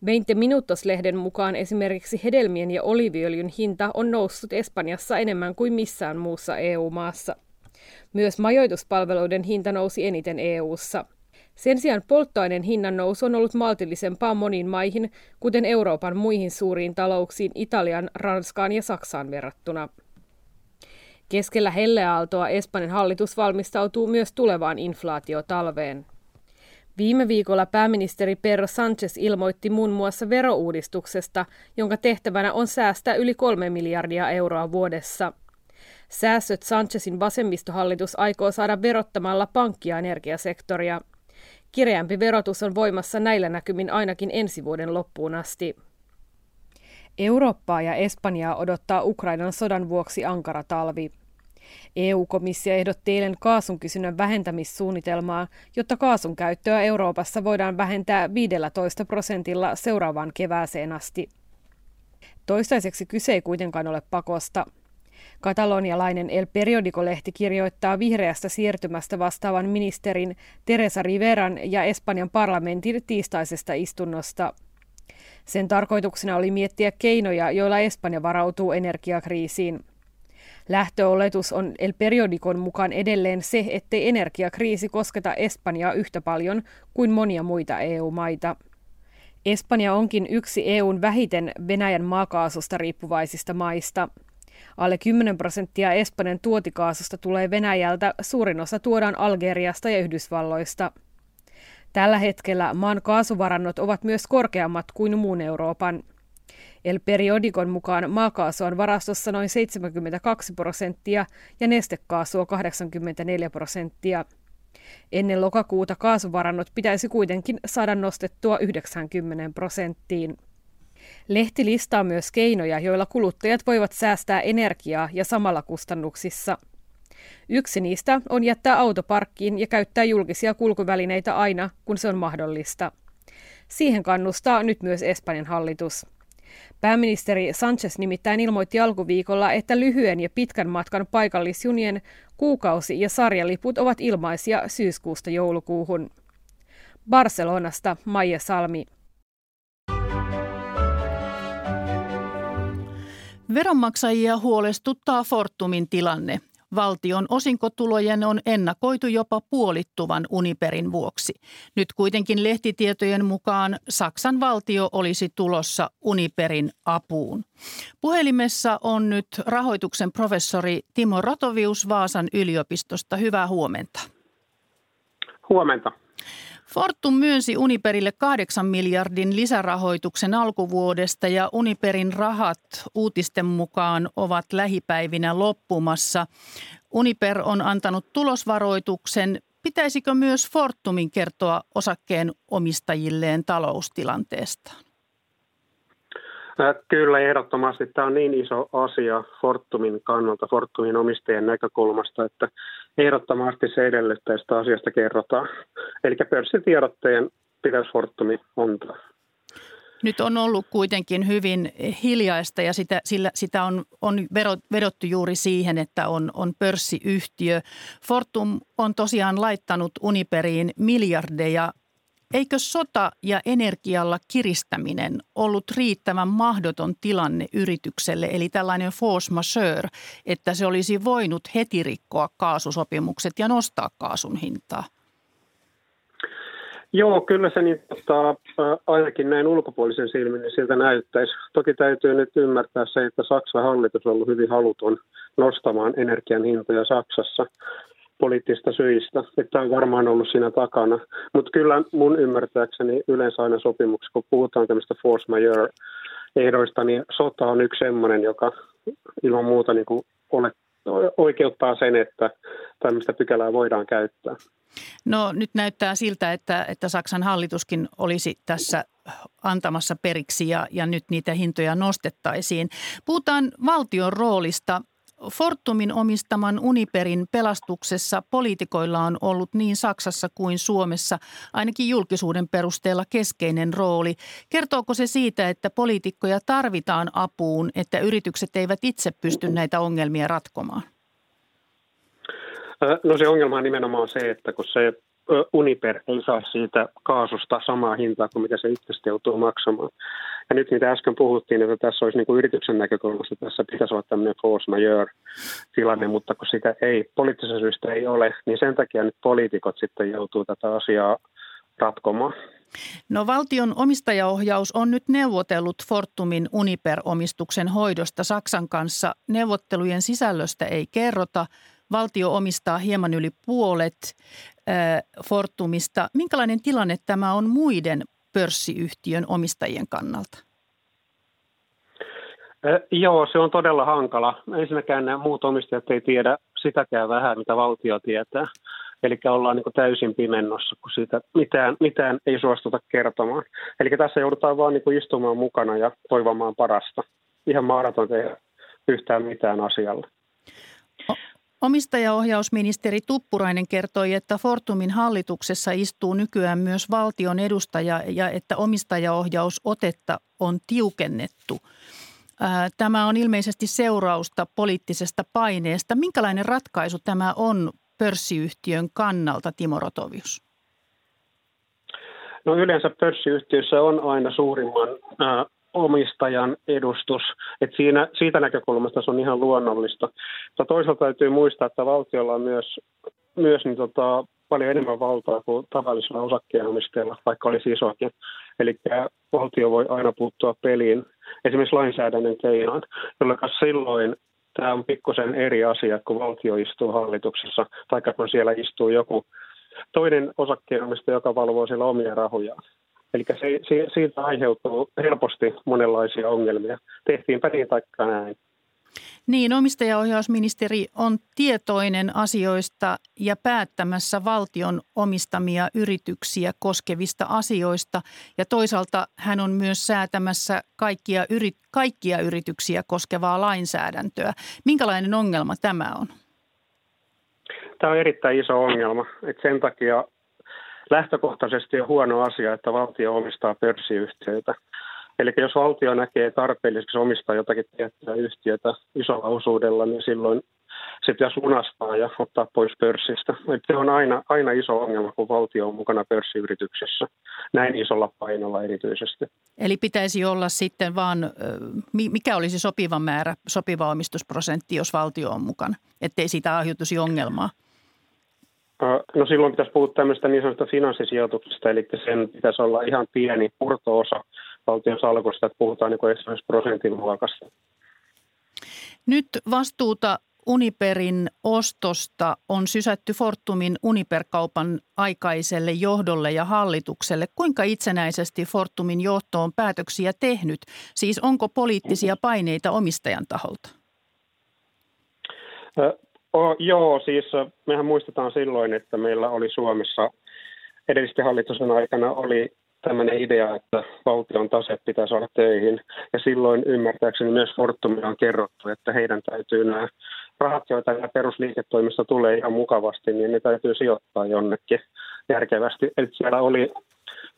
20 Minutos-lehden mukaan esimerkiksi hedelmien ja oliviöljyn hinta on noussut Espanjassa enemmän kuin missään muussa EU-maassa. Myös majoituspalveluiden hinta nousi eniten EU:ssa. Sen sijaan polttoaineen hinnan nousu on ollut maltillisempaa moniin maihin, kuten Euroopan muihin suuriin talouksiin Italian, Ranskaan ja Saksaan verrattuna. Keskellä helleaaltoa Espanjan hallitus valmistautuu myös tulevaan inflaatiotalveen. Viime viikolla pääministeri Pedro Sanchez ilmoitti muun muassa verouudistuksesta, jonka tehtävänä on säästää yli kolme miljardia euroa vuodessa. Säästöt Sanchezin vasemmistohallitus aikoo saada verottamalla pankki- ja energiasektoria. Kireämpi verotus on voimassa näillä näkymin ainakin ensi vuoden loppuun asti. Eurooppaa ja Espanjaa odottaa Ukrainan sodan vuoksi ankara talvi. EU-komissio ehdotti eilen kaasun kysynnän vähentämissuunnitelmaa, jotta kaasun käyttöä Euroopassa voidaan vähentää 15 prosentilla seuraavaan kevääseen asti. Toistaiseksi kyse ei kuitenkaan ole pakosta. Katalonialainen El Periodico-lehti kirjoittaa vihreästä siirtymästä vastaavan ministerin Teresa Riveran ja Espanjan parlamentin tiistaisesta istunnosta. Sen tarkoituksena oli miettiä keinoja, joilla Espanja varautuu energiakriisiin. Lähtöoletus on El Periodicon mukaan edelleen se, ettei energiakriisi kosketa Espanjaa yhtä paljon kuin monia muita EU-maita. Espanja onkin yksi EUn vähiten Venäjän maakaasusta riippuvaisista maista. Alle 10 prosenttia Espanjan tuotikaasusta tulee Venäjältä, suurin osa tuodaan Algeriasta ja Yhdysvalloista. Tällä hetkellä maan kaasuvarannot ovat myös korkeammat kuin muun Euroopan. El Periodikon mukaan maakaasu on varastossa noin 72 prosenttia ja nestekaasua 84 prosenttia. Ennen lokakuuta kaasuvarannot pitäisi kuitenkin saada nostettua 90 prosenttiin. Lehti listaa myös keinoja, joilla kuluttajat voivat säästää energiaa ja samalla kustannuksissa. Yksi niistä on jättää auto parkkiin ja käyttää julkisia kulkuvälineitä aina, kun se on mahdollista. Siihen kannustaa nyt myös Espanjan hallitus. Pääministeri Sanchez nimittäin ilmoitti alkuviikolla, että lyhyen ja pitkän matkan paikallisjunien kuukausi- ja sarjaliput ovat ilmaisia syyskuusta joulukuuhun. Barcelonasta Maija Salmi. Veronmaksajia huolestuttaa Fortumin tilanne. Valtion osinkotulojen on ennakoitu jopa puolittuvan Uniperin vuoksi. Nyt kuitenkin lehtitietojen mukaan Saksan valtio olisi tulossa Uniperin apuun. Puhelimessa on nyt rahoituksen professori Timo Ratovius Vaasan yliopistosta. Hyvää huomenta. Huomenta. Fortum myönsi Uniperille 8 miljardin lisärahoituksen alkuvuodesta ja Uniperin rahat uutisten mukaan ovat lähipäivinä loppumassa. Uniper on antanut tulosvaroituksen. Pitäisikö myös Fortumin kertoa osakkeen omistajilleen taloustilanteesta? Kyllä, ehdottomasti tämä on niin iso asia Fortumin kannalta, Fortumin omistajien näkökulmasta, että ehdottomasti se edellyttää, että asiasta kerrotaan. Eli pörssitiedotteen pitäisi Fortumi antaa. Nyt on ollut kuitenkin hyvin hiljaista ja sitä, sillä, sitä on, on vedottu juuri siihen, että on, on pörssiyhtiö. Fortum on tosiaan laittanut Uniperiin miljardeja Eikö sota ja energialla kiristäminen ollut riittävän mahdoton tilanne yritykselle, eli tällainen force majeure, että se olisi voinut heti rikkoa kaasusopimukset ja nostaa kaasun hintaa? Joo, kyllä se niin, tota, ainakin näin ulkopuolisen silmin niin siltä näyttäisi. Toki täytyy nyt ymmärtää se, että Saksan hallitus on ollut hyvin haluton nostamaan energian hintoja Saksassa poliittista syistä. Että on varmaan ollut siinä takana. Mutta kyllä mun ymmärtääkseni yleensä aina sopimuksessa, kun puhutaan tämmöistä force majeure ehdoista, niin sota on yksi semmoinen, joka ilman muuta niin kuin ole, oikeuttaa sen, että tämmöistä pykälää voidaan käyttää. No nyt näyttää siltä, että, että Saksan hallituskin olisi tässä antamassa periksi ja, ja nyt niitä hintoja nostettaisiin. Puhutaan valtion roolista. Fortumin omistaman Uniperin pelastuksessa poliitikoilla on ollut niin Saksassa kuin Suomessa ainakin julkisuuden perusteella keskeinen rooli. Kertooko se siitä, että poliitikkoja tarvitaan apuun, että yritykset eivät itse pysty näitä ongelmia ratkomaan? No se ongelma on nimenomaan se, että kun se Uniper ei saa siitä kaasusta samaa hintaa kuin mitä se itse joutuu maksamaan. Ja nyt mitä äsken puhuttiin, että tässä olisi niin kuin yrityksen näkökulmasta, tässä pitäisi olla tämmöinen force majeure tilanne, mutta kun sitä ei poliittisesta syystä ei ole, niin sen takia nyt poliitikot sitten joutuu tätä asiaa ratkomaan. No valtion omistajaohjaus on nyt neuvotellut Fortumin Uniper-omistuksen hoidosta Saksan kanssa. Neuvottelujen sisällöstä ei kerrota. Valtio omistaa hieman yli puolet Fortumista. Minkälainen tilanne tämä on muiden pörssiyhtiön omistajien kannalta? Joo, se on todella hankala. Ensinnäkään nämä muut omistajat ei tiedä sitäkään vähän, mitä valtio tietää. Eli ollaan niin täysin pimennossa, kun siitä mitään, mitään ei suostuta kertomaan. Eli tässä joudutaan vaan niin istumaan mukana ja toivomaan parasta. Ihan mahdoton tehdä yhtään mitään asialle. Omistajaohjausministeri Tuppurainen kertoi, että Fortumin hallituksessa istuu nykyään myös valtion edustaja ja että omistajaohjausotetta on tiukennettu. Tämä on ilmeisesti seurausta poliittisesta paineesta. Minkälainen ratkaisu tämä on pörssiyhtiön kannalta, Timo Rotovius? No yleensä pörssiyhtiössä on aina suurimman omistajan edustus. Et siinä, siitä näkökulmasta se on ihan luonnollista. Mutta toisaalta täytyy muistaa, että valtiolla on myös, myös niin tota, paljon enemmän valtaa kuin tavallisella osakkeenomistajalla, vaikka olisi isokin. Eli valtio voi aina puuttua peliin esimerkiksi lainsäädännön keinoin, jolloin silloin tämä on pikkusen eri asia, kun valtio istuu hallituksessa, tai kun siellä istuu joku toinen osakkeenomistaja, joka valvoo siellä omia rahojaan. Eli se, se, siitä aiheutuu helposti monenlaisia ongelmia. Tehtiinpä niin taikka näin. Niin, omistajaohjausministeri on tietoinen asioista ja päättämässä valtion omistamia yrityksiä koskevista asioista. Ja toisaalta hän on myös säätämässä kaikkia, yrit, kaikkia yrityksiä koskevaa lainsäädäntöä. Minkälainen ongelma tämä on? Tämä on erittäin iso ongelma. Et sen takia lähtökohtaisesti on huono asia, että valtio omistaa pörssiyhtiöitä. Eli jos valtio näkee tarpeelliseksi omistaa jotakin tiettyä yhtiötä isolla osuudella, niin silloin se pitäisi lunastaa ja ottaa pois pörssistä. Et se on aina, aina iso ongelma, kun valtio on mukana pörssiyrityksessä, näin isolla painolla erityisesti. Eli pitäisi olla sitten vaan, mikä olisi sopiva määrä, sopiva omistusprosentti, jos valtio on mukana, ettei siitä aiheutuisi ongelmaa? No silloin pitäisi puhua tämmöistä niin sanotusta finanssisijoituksesta, eli sen pitäisi olla ihan pieni purto-osa valtion salkusta, että puhutaan niin esimerkiksi prosentin luokasta. Nyt vastuuta Uniperin ostosta on sysätty Fortumin Uniper-kaupan aikaiselle johdolle ja hallitukselle. Kuinka itsenäisesti Fortumin johto on päätöksiä tehnyt? Siis onko poliittisia paineita omistajan taholta? Oh, joo, siis mehän muistetaan silloin, että meillä oli Suomessa edellisten hallituksen aikana oli tämmöinen idea, että valtion tase pitää saada töihin. Ja silloin ymmärtääkseni myös Fortumilla on kerrottu, että heidän täytyy nämä rahat, joita perusliiketoimista tulee ihan mukavasti, niin ne täytyy sijoittaa jonnekin järkevästi. Eli siellä oli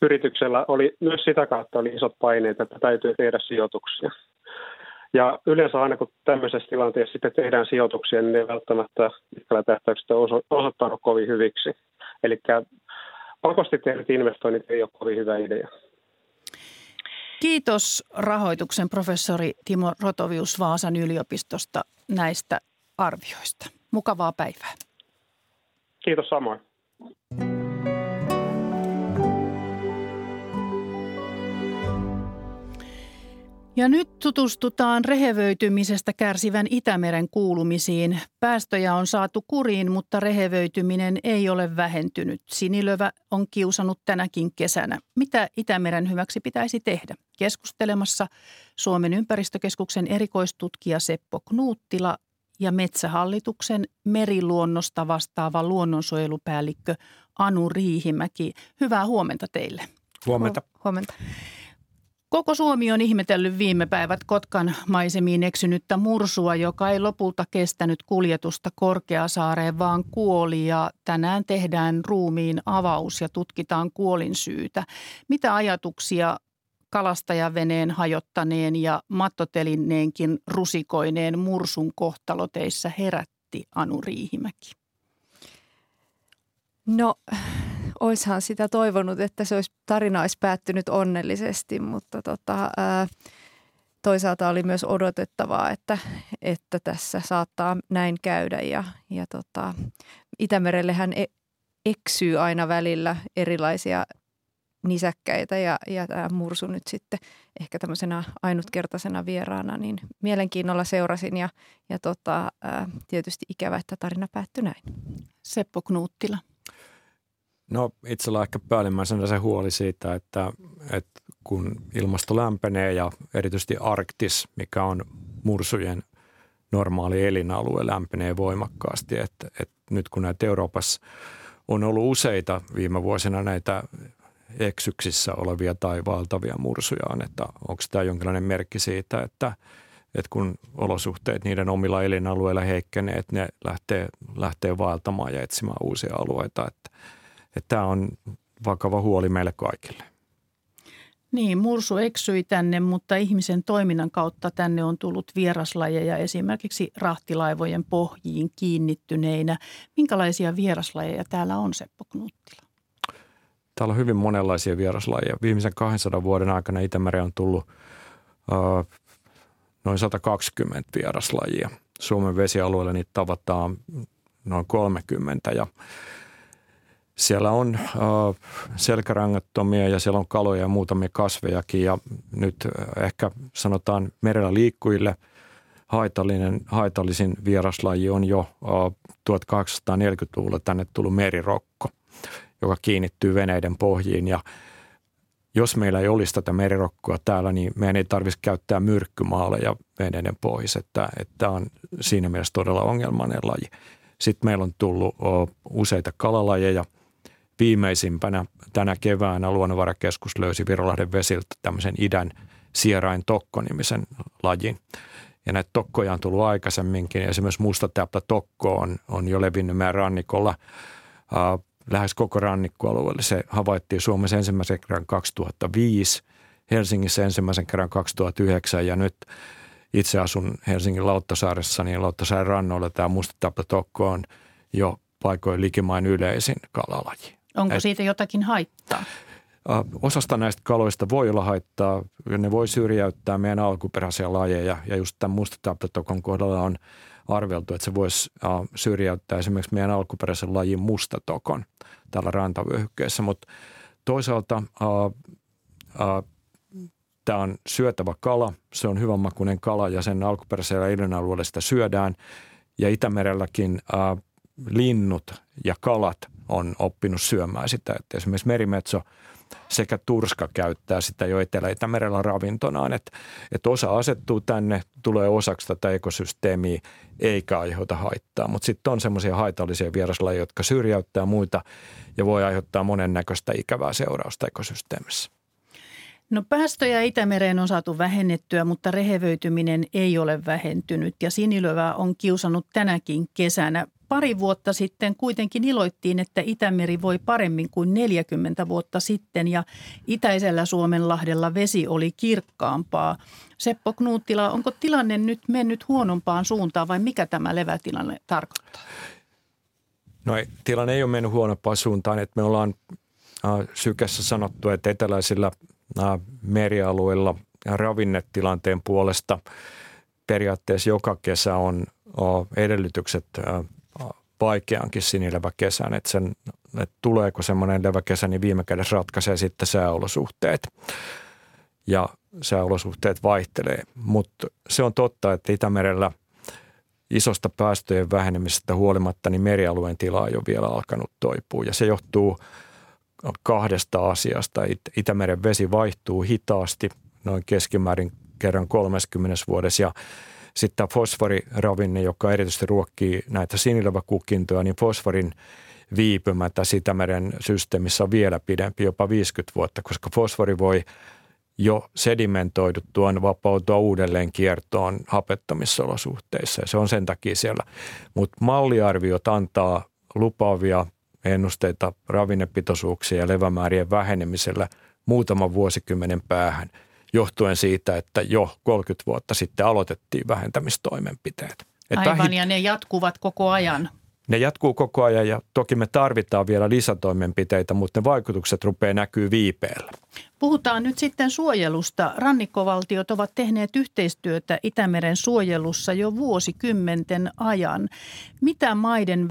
yrityksellä oli myös sitä kautta oli isot paineet, että täytyy tehdä sijoituksia. Ja yleensä aina kun tämmöisessä tilanteessa sitten tehdään sijoituksia, niin ne ei välttämättä pitkällä tähtäyksellä osoittanut kovin hyviksi. Eli pakosti tehdyt investoinnit ei ole kovin hyvä idea. Kiitos rahoituksen professori Timo Rotovius Vaasan yliopistosta näistä arvioista. Mukavaa päivää. Kiitos samoin. Ja nyt tutustutaan rehevöitymisestä kärsivän Itämeren kuulumisiin. Päästöjä on saatu kuriin, mutta rehevöityminen ei ole vähentynyt. Sinilövä on kiusannut tänäkin kesänä. Mitä Itämeren hyväksi pitäisi tehdä? Keskustelemassa Suomen ympäristökeskuksen erikoistutkija Seppo Knuuttila ja Metsähallituksen meriluonnosta vastaava luonnonsuojelupäällikkö Anu Riihimäki. Hyvää huomenta teille. Huomenta. Huomenta. Koko Suomi on ihmetellyt viime päivät Kotkan maisemiin eksynyttä mursua, joka ei lopulta kestänyt kuljetusta Korkeasaareen, vaan kuoli ja tänään tehdään ruumiin avaus ja tutkitaan kuolin syytä. Mitä ajatuksia kalastajaveneen hajottaneen ja mattotelineenkin rusikoineen mursun kohtalo teissä herätti Anu Riihimäki? No oishan sitä toivonut, että se olisi, tarina olisi päättynyt onnellisesti, mutta tota, ää, toisaalta oli myös odotettavaa, että, että tässä saattaa näin käydä ja, ja tota, Itämerellehän e, eksyy aina välillä erilaisia nisäkkäitä ja, ja tämä mursu nyt sitten ehkä tämmöisenä ainutkertaisena vieraana, niin mielenkiinnolla seurasin ja, ja tota, ää, tietysti ikävä, että tarina päättyi näin. Seppo Knuuttila. No itsellä on ehkä päällimmäisenä se huoli siitä, että, että kun ilmasto lämpenee ja erityisesti Arktis, mikä on mursujen normaali elinalue, lämpenee voimakkaasti. Että, että nyt kun näitä Euroopassa on ollut useita viime vuosina näitä eksyksissä olevia tai valtavia mursuja on, että onko tämä jonkinlainen merkki siitä, että, että kun olosuhteet niiden omilla elinalueilla heikkenee, että ne lähtee, lähtee vaeltamaan ja etsimään uusia alueita. Että, että tämä on vakava huoli meille kaikille. Niin, mursu eksyi tänne, mutta ihmisen toiminnan kautta tänne on tullut vieraslajeja esimerkiksi rahtilaivojen pohjiin kiinnittyneinä. Minkälaisia vieraslajeja täällä on, Seppo Knuttila? Täällä on hyvin monenlaisia vieraslajeja. Viimeisen 200 vuoden aikana Itämeri on tullut uh, noin 120 vieraslajia. Suomen vesialueella niitä tavataan noin 30 ja siellä on äh, selkärangattomia ja siellä on kaloja ja muutamia kasvejakin ja nyt äh, ehkä sanotaan merellä liikkujille haitallinen, haitallisin vieraslaji on jo äh, 1840-luvulla tänne tullut merirokko, joka kiinnittyy veneiden pohjiin ja jos meillä ei olisi tätä merirokkoa täällä, niin meidän ei tarvitsisi käyttää myrkkymaaleja veneiden pohjissa. Että, että on siinä mielessä todella ongelmainen laji. Sitten meillä on tullut useita kalalajeja – viimeisimpänä tänä keväänä Luonnonvarakeskus löysi Virolahden vesiltä tämmöisen idän sierain tokko-nimisen lajin. Ja näitä tokkoja on tullut aikaisemminkin. Esimerkiksi mustatäppä tokko on, on jo levinnyt meidän rannikolla äh, lähes koko rannikkoalueelle. Se havaittiin Suomessa ensimmäisen kerran 2005, Helsingissä ensimmäisen kerran 2009 ja nyt itse asun Helsingin Lauttasaaressa, niin Lauttasaaren rannoilla tämä mustatäppä tokko on jo paikoin likimain yleisin kalalaji. Onko siitä jotakin haittaa? Osasta näistä kaloista voi olla haittaa. Ne voi syrjäyttää meidän alkuperäisiä lajeja ja just tämän mustataptatokon kohdalla on arveltu, että se voisi syrjäyttää esimerkiksi meidän alkuperäisen lajin mustatokon täällä rantavyöhykkeessä, mutta toisaalta tämä on syötävä kala, se on hyvän makuinen kala ja sen alkuperäisellä elinalueella sitä syödään ja Itämerelläkin linnut ja kalat on oppinut syömään sitä. Että esimerkiksi merimetso sekä Turska käyttää sitä jo Etelä-Itämerellä ravintonaan. Että et osa asettuu tänne, tulee osaksi tätä ekosysteemiä eikä aiheuta haittaa. Mutta sitten on semmoisia haitallisia vieraslajeja, jotka syrjäyttää muita ja voi aiheuttaa monennäköistä ikävää seurausta ekosysteemissä. No päästöjä Itämereen on saatu vähennettyä, mutta rehevöityminen ei ole vähentynyt ja sinilövä on kiusannut tänäkin kesänä. Pari vuotta sitten kuitenkin iloittiin, että Itämeri voi paremmin kuin 40 vuotta sitten ja itäisellä Suomenlahdella vesi oli kirkkaampaa. Seppo Knuuttila, onko tilanne nyt mennyt huonompaan suuntaan vai mikä tämä levätilanne tarkoittaa? No ei, tilanne ei ole mennyt huonompaan suuntaan, että me ollaan äh, sykessä sanottu, että eteläisillä merialueilla ravinnetilanteen puolesta. Periaatteessa joka kesä on edellytykset vaikeankin sinileväkesän, että, sen, että tuleeko semmoinen leväkesä, niin viime kädessä ratkaisee sitten sääolosuhteet. Ja sääolosuhteet vaihtelee, mutta se on totta, että Itämerellä isosta päästöjen vähenemisestä huolimatta, niin merialueen tila on jo vielä alkanut toipua. Ja se johtuu kahdesta asiasta. Itämeren vesi vaihtuu hitaasti, noin keskimäärin kerran 30 vuodessa ja sitten tämä fosforiravinne, joka erityisesti ruokkii näitä sinileväkukintoja, niin fosforin viipymätä Sitämeren systeemissä on vielä pidempi, jopa 50 vuotta, koska fosfori voi jo sedimentoiduttuaan vapautua uudelleen kiertoon hapettomissa olosuhteissa. Ja se on sen takia siellä. Mutta malliarviot antaa lupaavia ennusteita ravinnepitoisuuksien ja levämäärien vähenemisellä muutaman vuosikymmenen päähän – johtuen siitä, että jo 30 vuotta sitten aloitettiin vähentämistoimenpiteet. Että Aivan, vähin... ja ne jatkuvat koko ajan. Ne jatkuu koko ajan ja toki me tarvitaan vielä lisätoimenpiteitä, mutta ne vaikutukset rupeaa näkyy viipeellä. Puhutaan nyt sitten suojelusta. Rannikkovaltiot ovat tehneet yhteistyötä Itämeren suojelussa jo vuosikymmenten ajan. Mitä maiden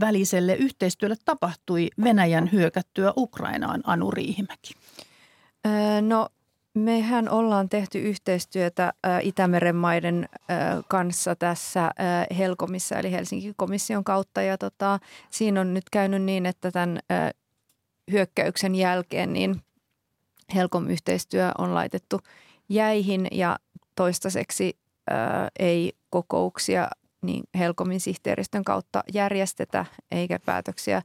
väliselle yhteistyölle tapahtui Venäjän hyökättyä Ukrainaan, Anu Riihimäki? No Mehän ollaan tehty yhteistyötä Itämeren maiden kanssa tässä Helkomissa eli Helsingin komission kautta. Ja tota, siinä on nyt käynyt niin, että tämän hyökkäyksen jälkeen niin Helkom-yhteistyö on laitettu jäihin ja toistaiseksi ei kokouksia niin Helkomin sihteeristön kautta järjestetä eikä päätöksiä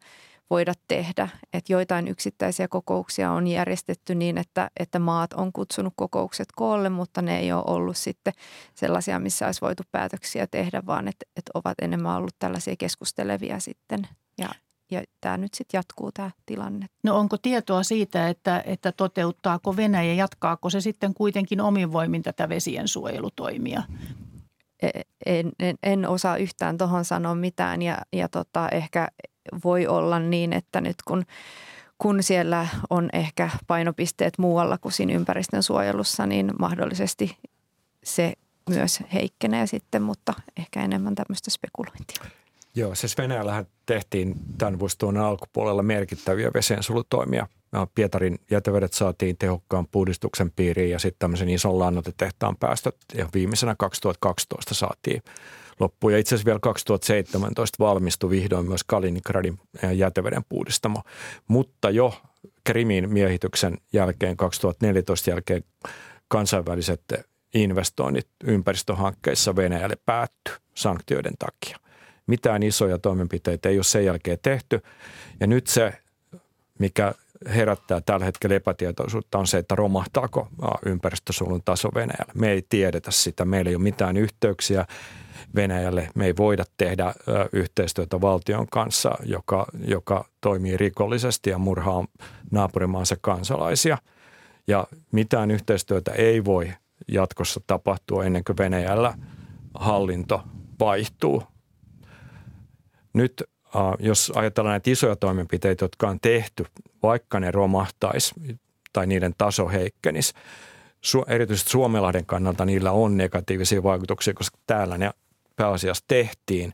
voida tehdä. Että joitain yksittäisiä kokouksia on järjestetty niin, että, että maat on kutsunut kokoukset koolle, mutta ne ei ole ollut sitten sellaisia, missä olisi voitu päätöksiä tehdä, vaan että, että ovat enemmän ollut tällaisia keskustelevia sitten. Ja, ja tämä nyt sitten jatkuu tämä tilanne. No onko tietoa siitä, että, että toteuttaako Venäjä, jatkaako se sitten kuitenkin omin voimin tätä vesien suojelutoimia? E, en, en, en osaa yhtään tuohon sanoa mitään ja, ja tota, ehkä voi olla niin, että nyt kun, kun siellä on ehkä painopisteet muualla kuin siinä ympäristön suojelussa, niin mahdollisesti se myös heikkenee sitten, mutta ehkä enemmän tämmöistä spekulointia. Joo, siis Venäjällähän tehtiin tämän vuosituhannen alkupuolella merkittäviä vesiensulutoimia. Pietarin jätevedet saatiin tehokkaan puhdistuksen piiriin ja sitten tämmöisen ison lannotetehtaan päästöt ja viimeisenä 2012 saatiin loppuun. Ja itse asiassa vielä 2017 valmistui vihdoin myös Kaliningradin jäteveden puhdistamo. Mutta jo Krimin miehityksen jälkeen, 2014 jälkeen kansainväliset investoinnit ympäristöhankkeissa Venäjälle päätty sanktioiden takia. Mitään isoja toimenpiteitä ei ole sen jälkeen tehty. Ja nyt se, mikä herättää tällä hetkellä epätietoisuutta on se, että romahtaako ympäristösuojelun taso Venäjällä. Me ei tiedetä sitä, meillä ei ole mitään yhteyksiä Venäjälle. Me ei voida tehdä yhteistyötä valtion kanssa, joka, joka toimii rikollisesti ja murhaa naapurimaansa kansalaisia. Ja mitään yhteistyötä ei voi jatkossa tapahtua ennen kuin Venäjällä hallinto vaihtuu. Nyt jos ajatellaan näitä isoja toimenpiteitä, jotka on tehty, vaikka ne romahtaisi tai niiden taso heikkenisi, erityisesti Suomelahden kannalta niillä on negatiivisia vaikutuksia, koska täällä ne pääasiassa tehtiin.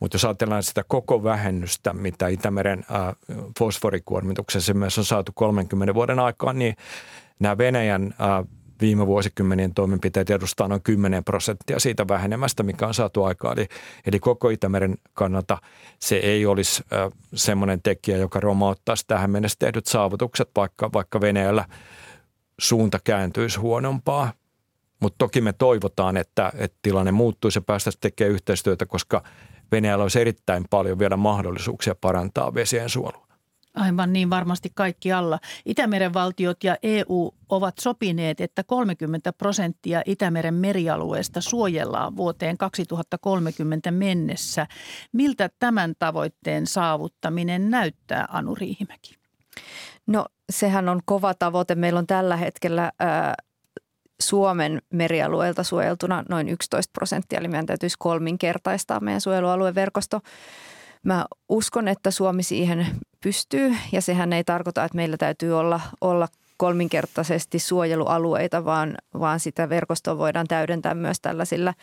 Mutta jos ajatellaan sitä koko vähennystä, mitä Itämeren äh, fosforikuormituksessa myös on saatu 30 vuoden aikaan, niin nämä Venäjän äh, viime vuosikymmenien toimenpiteet edustaa noin 10 prosenttia siitä vähenemästä, mikä on saatu aikaan. Eli, eli koko Itämeren kannalta se ei olisi äh, semmoinen tekijä, joka romauttaisi tähän mennessä tehdyt saavutukset, vaikka, vaikka Venäjällä suunta kääntyisi huonompaa. Mutta toki me toivotaan, että, että tilanne muuttuisi ja päästäisiin tekemään yhteistyötä, koska Venäjällä olisi erittäin paljon vielä mahdollisuuksia parantaa vesien suolua. Aivan niin, varmasti kaikki alla. Itämeren valtiot ja EU ovat sopineet, että 30 prosenttia Itämeren merialueesta suojellaan vuoteen 2030 mennessä. Miltä tämän tavoitteen saavuttaminen näyttää, Anu Riihimäki? No sehän on kova tavoite. Meillä on tällä hetkellä ää, Suomen merialueelta suojeltuna noin 11 prosenttia, eli meidän täytyisi kolminkertaistaa meidän suojelualueverkosto. Mä uskon, että Suomi siihen pystyy ja sehän ei tarkoita, että meillä täytyy olla, olla kolminkertaisesti suojelualueita, vaan, vaan sitä verkostoa voidaan täydentää myös tällaisilla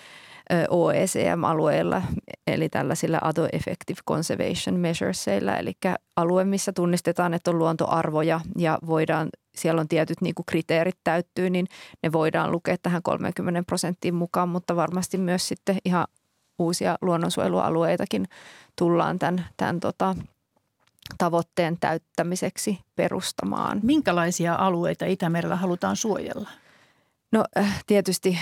OECM-alueilla, eli tällaisilla Other Effective Conservation Measuresilla, eli alue, missä tunnistetaan, että on luontoarvoja ja voidaan, siellä on tietyt niin kuin kriteerit täyttyy, niin ne voidaan lukea tähän 30 prosenttiin mukaan, mutta varmasti myös sitten ihan uusia luonnonsuojelualueitakin tullaan tämän, tämän tota, tavoitteen täyttämiseksi perustamaan. Minkälaisia alueita Itämerellä halutaan suojella? No äh, tietysti,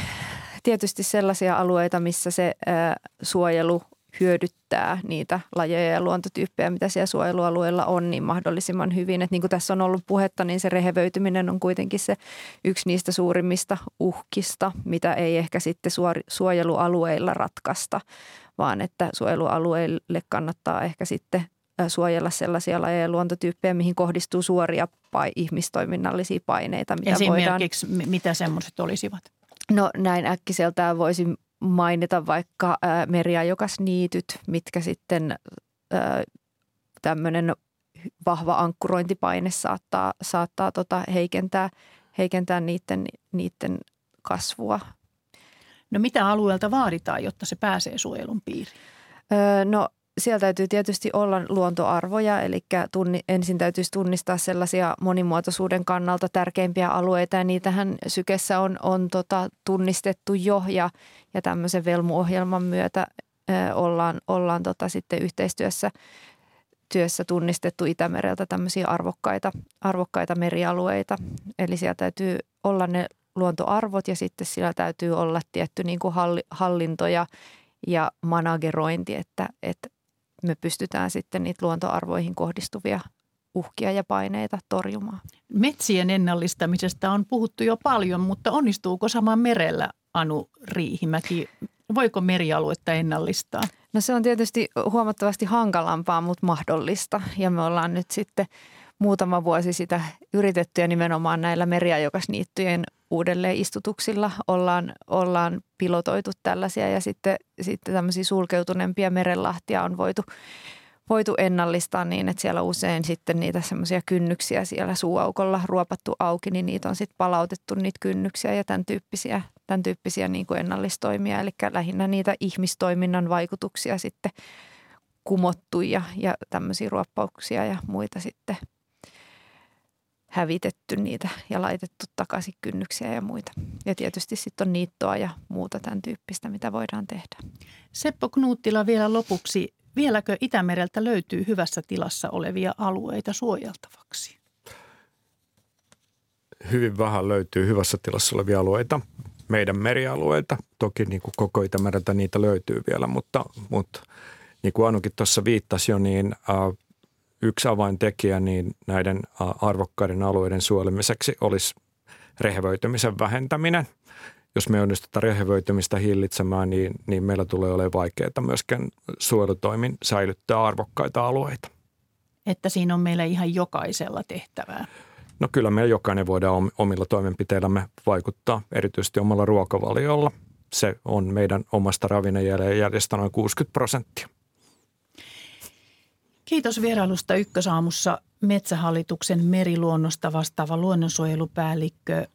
tietysti sellaisia alueita, missä se äh, suojelu hyödyttää niitä lajeja ja luontotyyppejä, mitä siellä suojelualueella on, niin mahdollisimman hyvin. Et niin kuin tässä on ollut puhetta, niin se rehevöityminen on kuitenkin se yksi niistä suurimmista uhkista, mitä ei ehkä sitten suojelualueilla ratkaista, vaan että suojelualueille kannattaa ehkä sitten suojella sellaisia lajeja ja luontotyyppejä, mihin kohdistuu suoria ihmistoiminnallisia paineita. Mitä Esimerkiksi voidaan... mitä semmoiset olisivat? No näin äkkiseltään voisin mainita vaikka ää, meriajokasniityt, mitkä sitten tämmöinen vahva ankkurointipaine saattaa, saattaa tota heikentää, heikentää niiden, niiden kasvua. No mitä alueelta vaaditaan, jotta se pääsee suojelun piiriin? Öö, no siellä täytyy tietysti olla luontoarvoja, eli tunni, ensin täytyisi tunnistaa sellaisia monimuotoisuuden kannalta tärkeimpiä alueita, ja niitähän sykessä on, on tota, tunnistettu jo, ja, ja tämmöisen Velmu-ohjelman myötä ö, ollaan, ollaan tota, sitten yhteistyössä työssä tunnistettu Itämereltä tämmöisiä arvokkaita, arvokkaita merialueita. Eli siellä täytyy olla ne luontoarvot ja sitten sillä täytyy olla tietty niin kuin hallinto ja, ja managerointi, että, että me pystytään sitten niitä luontoarvoihin kohdistuvia uhkia ja paineita torjumaan. Metsien ennallistamisesta on puhuttu jo paljon, mutta onnistuuko sama merellä, Anu Riihimäki? Voiko merialuetta ennallistaa? No se on tietysti huomattavasti hankalampaa, mutta mahdollista. Ja me ollaan nyt sitten muutama vuosi sitä yritetty ja nimenomaan näillä meriajokasniittyjen uudelleen istutuksilla ollaan, ollaan pilotoitu tällaisia ja sitten, sitten tämmöisiä sulkeutuneempia merenlahtia on voitu, voitu ennallistaa niin, että siellä usein sitten niitä semmoisia kynnyksiä siellä suuaukolla ruopattu auki, niin niitä on sitten palautettu niitä kynnyksiä ja tämän tyyppisiä, tämän tyyppisiä niin kuin ennallistoimia. Eli lähinnä niitä ihmistoiminnan vaikutuksia sitten kumottu ja, ja tämmöisiä ruoppauksia ja muita sitten – hävitetty niitä ja laitettu takaisin kynnyksiä ja muita. Ja tietysti sitten on niittoa ja muuta tämän tyyppistä, mitä voidaan tehdä. Seppo Knuuttila vielä lopuksi. Vieläkö Itämereltä löytyy hyvässä tilassa olevia alueita suojeltavaksi? Hyvin vähän löytyy hyvässä tilassa olevia alueita meidän merialueilta. Toki niin kuin koko Itämereltä niitä löytyy vielä, mutta, mutta niin kuin Anukin tuossa viittasi jo, niin äh, yksi avaintekijä niin näiden arvokkaiden alueiden suojelemiseksi olisi rehevöitymisen vähentäminen. Jos me onnistutaan rehevöitymistä hillitsemään, niin, niin meillä tulee olemaan vaikeaa myöskin suojelutoimin säilyttää arvokkaita alueita. Että siinä on meillä ihan jokaisella tehtävää. No kyllä me jokainen voidaan omilla toimenpiteillämme vaikuttaa, erityisesti omalla ruokavaliolla. Se on meidän omasta ravinnejäljestä noin 60 prosenttia. Kiitos vierailusta Ykkösaamussa Metsähallituksen meriluonnosta vastaava luonnonsuojelupäällikkö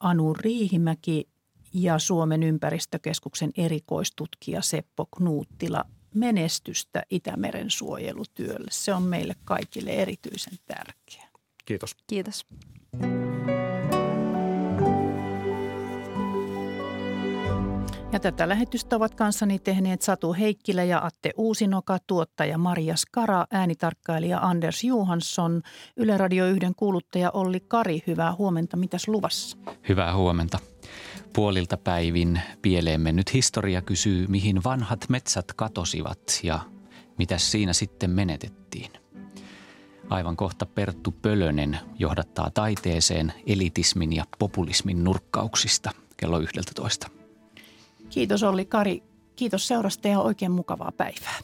Anu Riihimäki ja Suomen ympäristökeskuksen erikoistutkija Seppo Knuuttila menestystä Itämeren suojelutyölle. Se on meille kaikille erityisen tärkeää. Kiitos. Kiitos. Ja tätä lähetystä ovat kanssani tehneet Satu Heikkilä ja Atte Uusinoka, tuottaja Maria Skara, äänitarkkailija Anders Johansson, Yle Radio 1 kuuluttaja Olli Kari. Hyvää huomenta. Mitäs luvassa? Hyvää huomenta. Puolilta päivin pieleen mennyt historia kysyy, mihin vanhat metsät katosivat ja mitä siinä sitten menetettiin. Aivan kohta Perttu Pölönen johdattaa taiteeseen elitismin ja populismin nurkkauksista kello 11. Kiitos Olli Kari. Kiitos seurasta ja oikein mukavaa päivää.